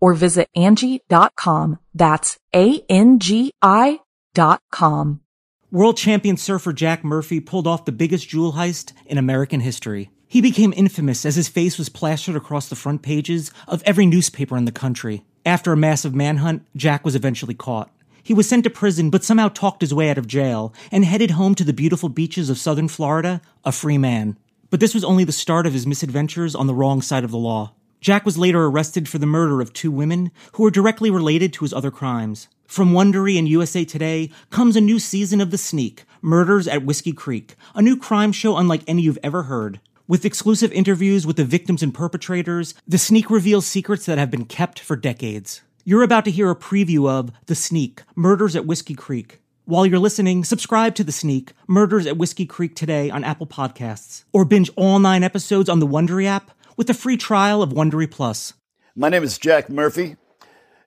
or visit Angi.com. That's A-N-G-I dot com. World champion surfer Jack Murphy pulled off the biggest jewel heist in American history. He became infamous as his face was plastered across the front pages of every newspaper in the country. After a massive manhunt, Jack was eventually caught. He was sent to prison, but somehow talked his way out of jail and headed home to the beautiful beaches of southern Florida, a free man. But this was only the start of his misadventures on the wrong side of the law. Jack was later arrested for the murder of two women who were directly related to his other crimes. From Wondery and USA Today comes a new season of The Sneak, Murders at Whiskey Creek, a new crime show unlike any you've ever heard. With exclusive interviews with the victims and perpetrators, The Sneak reveals secrets that have been kept for decades. You're about to hear a preview of The Sneak, Murders at Whiskey Creek. While you're listening, subscribe to The Sneak, Murders at Whiskey Creek today on Apple Podcasts, or binge all nine episodes on the Wondery app with a free trial of Wondery Plus. My name is Jack Murphy,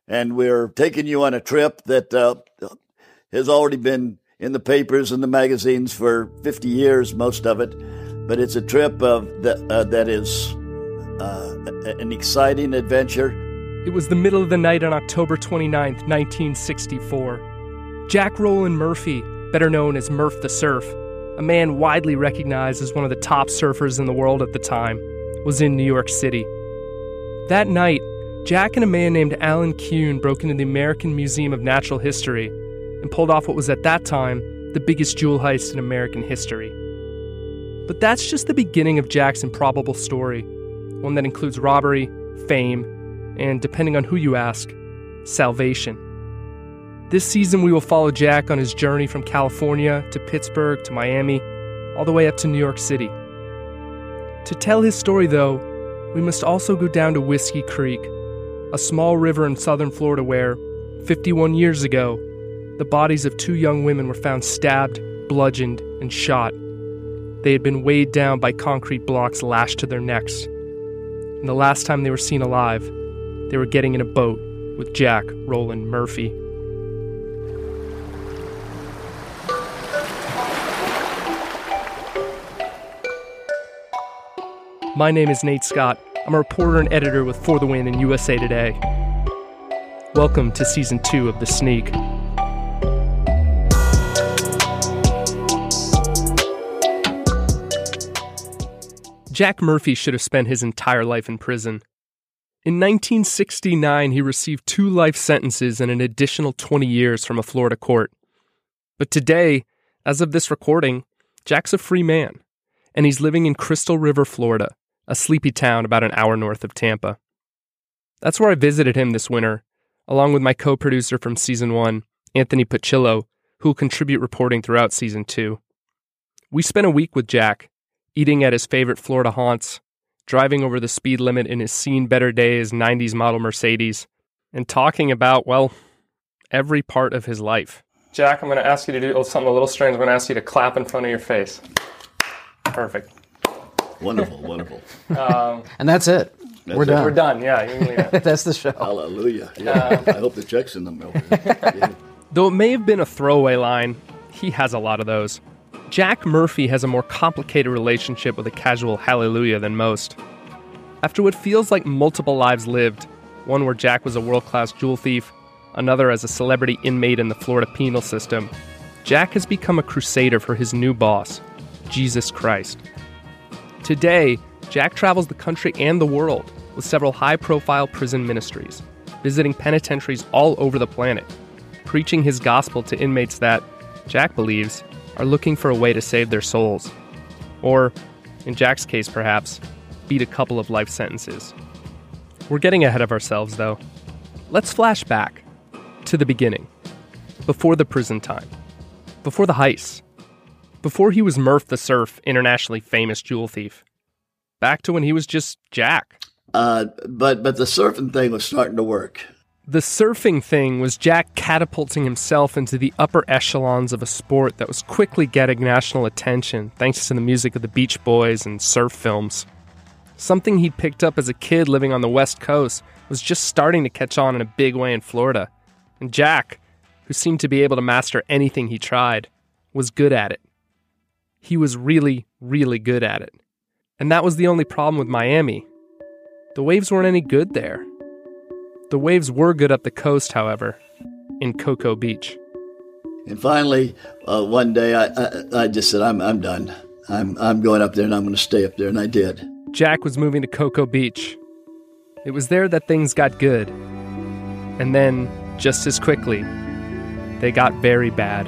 and we're taking you on a trip that uh, has already been in the papers and the magazines for 50 years, most of it. But it's a trip of the, uh, that is uh, an exciting adventure. It was the middle of the night on October 29th, 1964. Jack Roland Murphy, better known as Murph the Surf, a man widely recognized as one of the top surfers in the world at the time, was in New York City. That night, Jack and a man named Alan Kuhn broke into the American Museum of Natural History and pulled off what was at that time the biggest jewel heist in American history. But that's just the beginning of Jack's improbable story, one that includes robbery, fame, and, depending on who you ask, salvation. This season, we will follow Jack on his journey from California to Pittsburgh to Miami, all the way up to New York City. To tell his story, though, we must also go down to Whiskey Creek, a small river in southern Florida where, 51 years ago, the bodies of two young women were found stabbed, bludgeoned, and shot. They had been weighed down by concrete blocks lashed to their necks. And the last time they were seen alive, they were getting in a boat with Jack Roland Murphy. My name is Nate Scott. I'm a reporter and editor with For the Win and USA Today. Welcome to season two of The Sneak. Jack Murphy should have spent his entire life in prison. In 1969, he received two life sentences and an additional 20 years from a Florida court. But today, as of this recording, Jack's a free man, and he's living in Crystal River, Florida, a sleepy town about an hour north of Tampa. That's where I visited him this winter, along with my co producer from season one, Anthony Pacillo, who will contribute reporting throughout season two. We spent a week with Jack, eating at his favorite Florida haunts, driving over the speed limit in his seen better days 90s model Mercedes, and talking about, well, every part of his life. Jack, I'm going to ask you to do something a little strange. I'm going to ask you to clap in front of your face. Perfect. Wonderful, wonderful. Um, And that's it. That's We're it. done. we're done. Yeah, you can leave it. that's the show. Hallelujah. Yeah. I hope the check's in the mail. Yeah. Though it may have been a throwaway line, he has a lot of those. Jack Murphy has a more complicated relationship with a casual hallelujah than most. After what feels like multiple lives lived, one where Jack was a world class jewel thief, another as a celebrity inmate in the Florida penal system, Jack has become a crusader for his new boss, Jesus Christ. Today, Jack travels the country and the world with several high profile prison ministries, visiting penitentiaries all over the planet, preaching his gospel to inmates that, Jack believes, are looking for a way to save their souls. Or, in Jack's case perhaps, beat a couple of life sentences. We're getting ahead of ourselves, though. Let's flash back to the beginning, before the prison time, before the heist, before he was Murph the Surf, internationally famous jewel thief. Back to when he was just Jack. Uh, but but the surfing thing was starting to work. The surfing thing was Jack catapulting himself into the upper echelons of a sport that was quickly getting national attention thanks to the music of the Beach Boys and surf films. Something he'd picked up as a kid living on the West Coast was just starting to catch on in a big way in Florida. And Jack, who seemed to be able to master anything he tried, was good at it. He was really, really good at it. And that was the only problem with Miami. The waves weren't any good there. The waves were good up the coast, however, in Cocoa Beach. And finally, uh, one day, I, I, I just said, "I'm I'm done. I'm I'm going up there, and I'm going to stay up there." And I did. Jack was moving to Cocoa Beach. It was there that things got good. And then, just as quickly, they got very bad.